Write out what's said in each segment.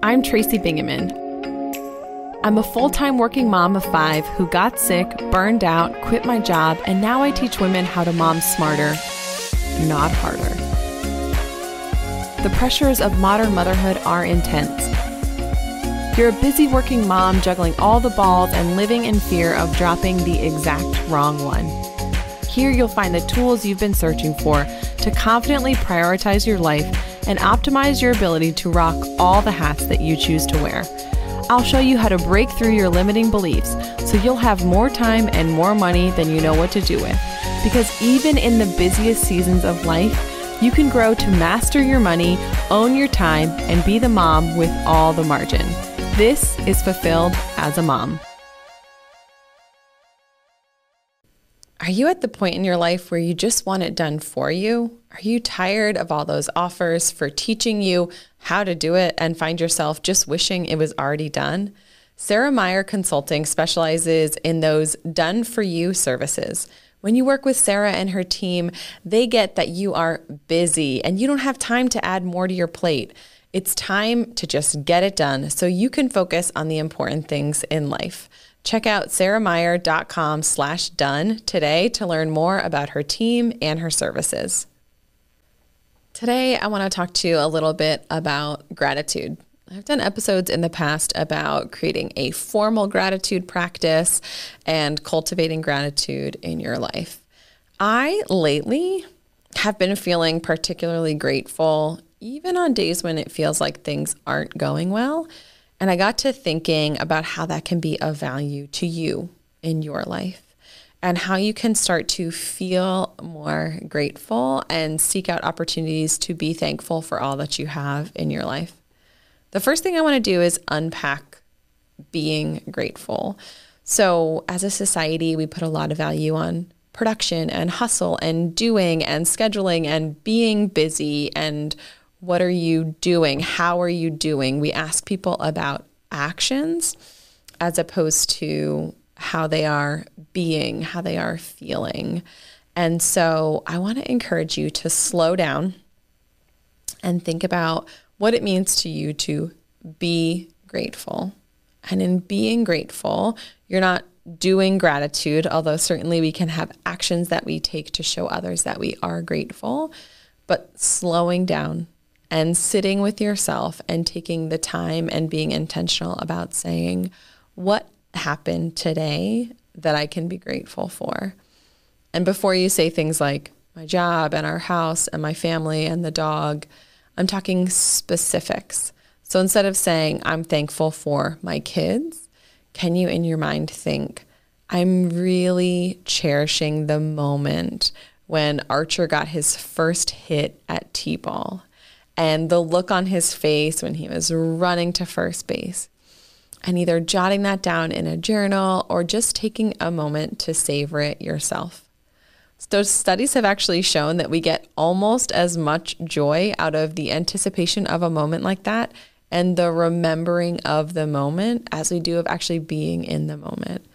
I'm Tracy Bingaman. I'm a full time working mom of five who got sick, burned out, quit my job, and now I teach women how to mom smarter, not harder. The pressures of modern motherhood are intense. You're a busy working mom juggling all the balls and living in fear of dropping the exact wrong one. Here you'll find the tools you've been searching for to confidently prioritize your life and optimize your ability to rock all the hats that you choose to wear. I'll show you how to break through your limiting beliefs so you'll have more time and more money than you know what to do with. Because even in the busiest seasons of life, you can grow to master your money, own your time, and be the mom with all the margin. This is Fulfilled as a Mom. Are you at the point in your life where you just want it done for you? Are you tired of all those offers for teaching you how to do it and find yourself just wishing it was already done? Sarah Meyer Consulting specializes in those done for you services. When you work with Sarah and her team, they get that you are busy and you don't have time to add more to your plate. It's time to just get it done so you can focus on the important things in life. Check out sarahmeyer.com slash done today to learn more about her team and her services. Today, I want to talk to you a little bit about gratitude. I've done episodes in the past about creating a formal gratitude practice and cultivating gratitude in your life. I lately have been feeling particularly grateful, even on days when it feels like things aren't going well. And I got to thinking about how that can be of value to you in your life and how you can start to feel more grateful and seek out opportunities to be thankful for all that you have in your life. The first thing I want to do is unpack being grateful. So, as a society, we put a lot of value on production and hustle and doing and scheduling and being busy and what are you doing? How are you doing? We ask people about actions as opposed to how they are being, how they are feeling. And so I want to encourage you to slow down and think about what it means to you to be grateful. And in being grateful, you're not doing gratitude, although certainly we can have actions that we take to show others that we are grateful, but slowing down and sitting with yourself and taking the time and being intentional about saying, what happened today that I can be grateful for? And before you say things like my job and our house and my family and the dog, I'm talking specifics. So instead of saying, I'm thankful for my kids, can you in your mind think, I'm really cherishing the moment when Archer got his first hit at T ball and the look on his face when he was running to first base. And either jotting that down in a journal or just taking a moment to savor it yourself. Those studies have actually shown that we get almost as much joy out of the anticipation of a moment like that and the remembering of the moment as we do of actually being in the moment.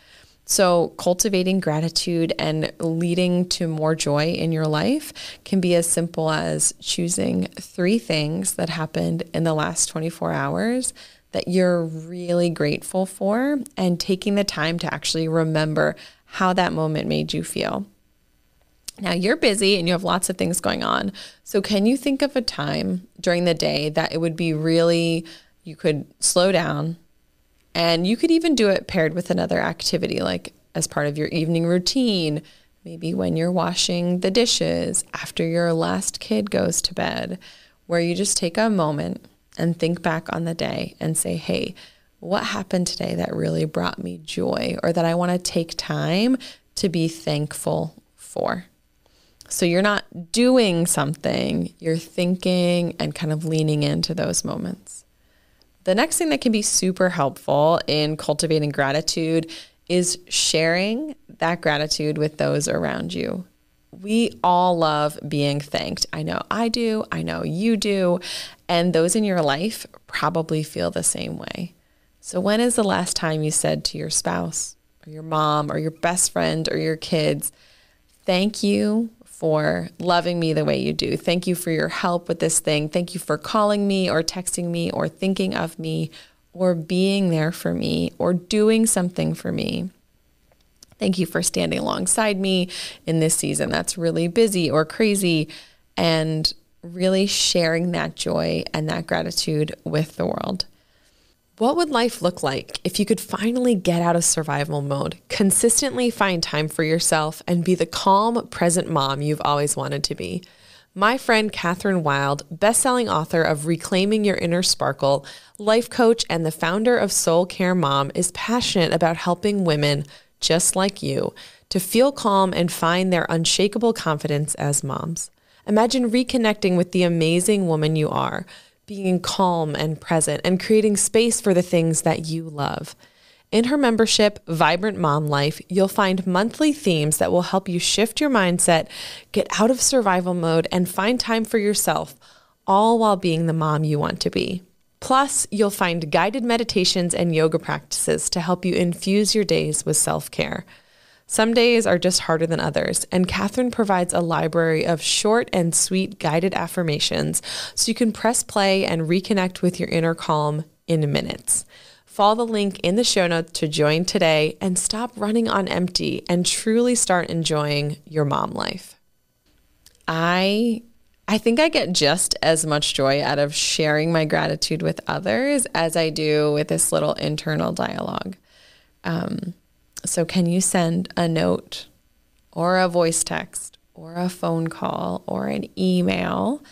So, cultivating gratitude and leading to more joy in your life can be as simple as choosing three things that happened in the last 24 hours that you're really grateful for and taking the time to actually remember how that moment made you feel. Now, you're busy and you have lots of things going on. So, can you think of a time during the day that it would be really, you could slow down, and you could even do it paired with another activity, like as part of your evening routine, maybe when you're washing the dishes after your last kid goes to bed, where you just take a moment and think back on the day and say, hey, what happened today that really brought me joy or that I want to take time to be thankful for? So you're not doing something, you're thinking and kind of leaning into those moments. The next thing that can be super helpful in cultivating gratitude is sharing that gratitude with those around you. We all love being thanked. I know I do. I know you do. And those in your life probably feel the same way. So, when is the last time you said to your spouse or your mom or your best friend or your kids, thank you for loving me the way you do. Thank you for your help with this thing. Thank you for calling me or texting me or thinking of me or being there for me or doing something for me. Thank you for standing alongside me in this season that's really busy or crazy and really sharing that joy and that gratitude with the world. What would life look like if you could finally get out of survival mode, consistently find time for yourself, and be the calm, present mom you've always wanted to be? My friend Catherine Wild, best-selling author of Reclaiming Your Inner Sparkle, life coach, and the founder of Soul Care Mom, is passionate about helping women just like you to feel calm and find their unshakable confidence as moms. Imagine reconnecting with the amazing woman you are, being calm and present, and creating space for the things that you love. In her membership, Vibrant Mom Life, you'll find monthly themes that will help you shift your mindset, get out of survival mode, and find time for yourself, all while being the mom you want to be. Plus, you'll find guided meditations and yoga practices to help you infuse your days with self care. Some days are just harder than others, and Catherine provides a library of short and sweet guided affirmations so you can press play and reconnect with your inner calm in minutes. Follow the link in the show notes to join today and stop running on empty and truly start enjoying your mom life. I I think I get just as much joy out of sharing my gratitude with others as I do with this little internal dialogue. Um, so, can you send a note or a voice text or a phone call or an email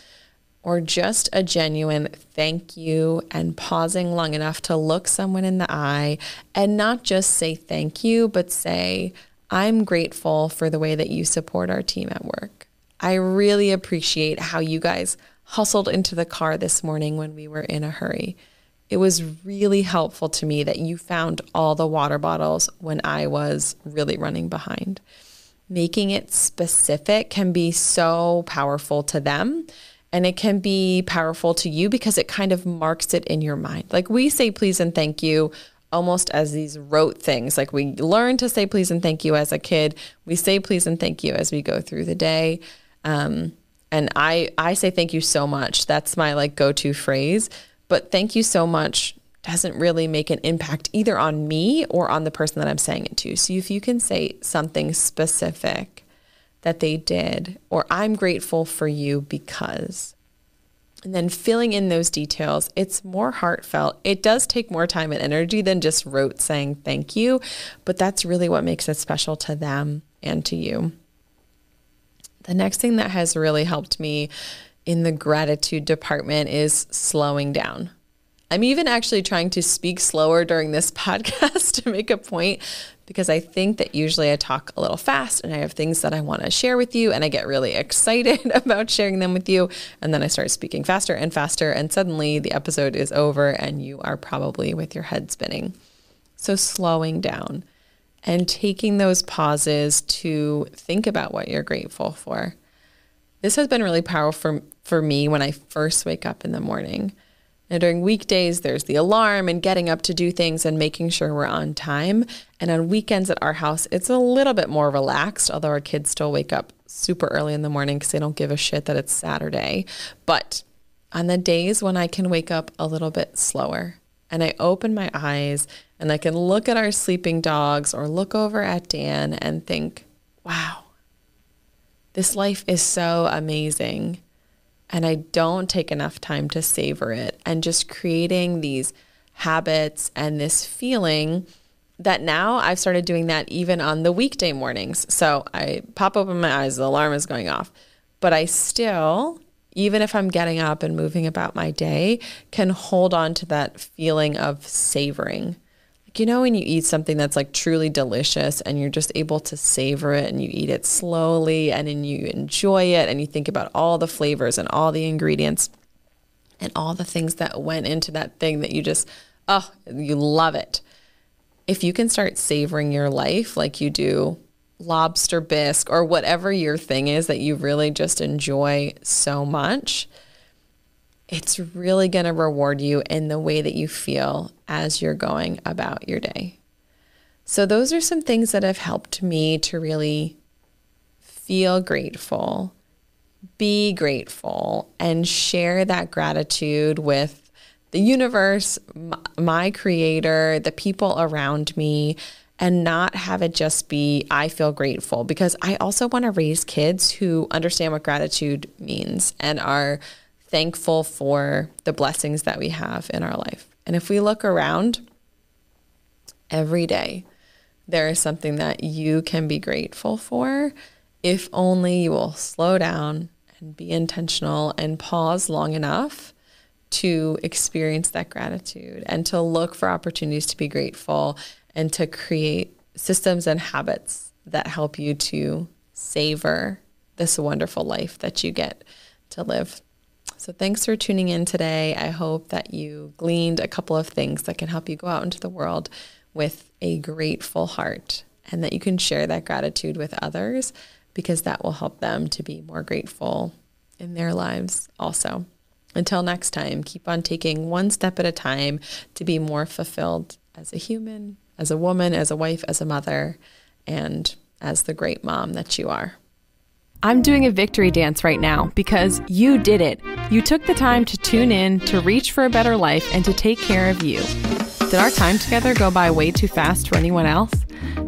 or just a genuine thank you and pausing long enough to look someone in the eye and not just say thank you, but say, I'm grateful for the way that you support our team at work. I really appreciate how you guys hustled into the car this morning when we were in a hurry. It was really helpful to me that you found all the water bottles when I was really running behind. Making it specific can be so powerful to them and it can be powerful to you because it kind of marks it in your mind. Like we say please and thank you almost as these rote things. Like we learn to say please and thank you as a kid. We say please and thank you as we go through the day. Um, and I I say thank you so much. That's my like go-to phrase. But thank you so much doesn't really make an impact either on me or on the person that I'm saying it to. So if you can say something specific that they did, or I'm grateful for you because. And then filling in those details, it's more heartfelt. It does take more time and energy than just rote saying thank you, but that's really what makes it special to them and to you. The next thing that has really helped me in the gratitude department is slowing down. I'm even actually trying to speak slower during this podcast to make a point because I think that usually I talk a little fast and I have things that I want to share with you and I get really excited about sharing them with you. And then I start speaking faster and faster, and suddenly the episode is over and you are probably with your head spinning. So, slowing down and taking those pauses to think about what you're grateful for. This has been really powerful for me when I first wake up in the morning. And during weekdays, there's the alarm and getting up to do things and making sure we're on time. And on weekends at our house, it's a little bit more relaxed, although our kids still wake up super early in the morning because they don't give a shit that it's Saturday. But on the days when I can wake up a little bit slower and I open my eyes and I can look at our sleeping dogs or look over at Dan and think, wow, this life is so amazing and I don't take enough time to savor it. And just creating these habits and this feeling that now I've started doing that even on the weekday mornings. So I pop open my eyes, the alarm is going off, but I still, even if I'm getting up and moving about my day, can hold on to that feeling of savoring you know when you eat something that's like truly delicious and you're just able to savor it and you eat it slowly and then you enjoy it and you think about all the flavors and all the ingredients and all the things that went into that thing that you just oh you love it. If you can start savoring your life like you do lobster bisque or whatever your thing is that you really just enjoy so much it's really going to reward you in the way that you feel as you're going about your day. So, those are some things that have helped me to really feel grateful, be grateful, and share that gratitude with the universe, my creator, the people around me, and not have it just be, I feel grateful. Because I also want to raise kids who understand what gratitude means and are thankful for the blessings that we have in our life. And if we look around every day, there is something that you can be grateful for if only you will slow down and be intentional and pause long enough to experience that gratitude and to look for opportunities to be grateful and to create systems and habits that help you to savor this wonderful life that you get to live. So, thanks for tuning in today. I hope that you gleaned a couple of things that can help you go out into the world with a grateful heart and that you can share that gratitude with others because that will help them to be more grateful in their lives also. Until next time, keep on taking one step at a time to be more fulfilled as a human, as a woman, as a wife, as a mother, and as the great mom that you are. I'm doing a victory dance right now because you did it. You took the time to tune in, to reach for a better life, and to take care of you. Did our time together go by way too fast for anyone else?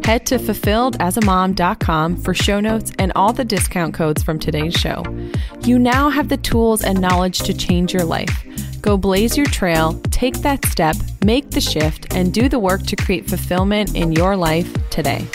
Head to fulfilledasamom.com for show notes and all the discount codes from today's show. You now have the tools and knowledge to change your life. Go blaze your trail, take that step, make the shift, and do the work to create fulfillment in your life today.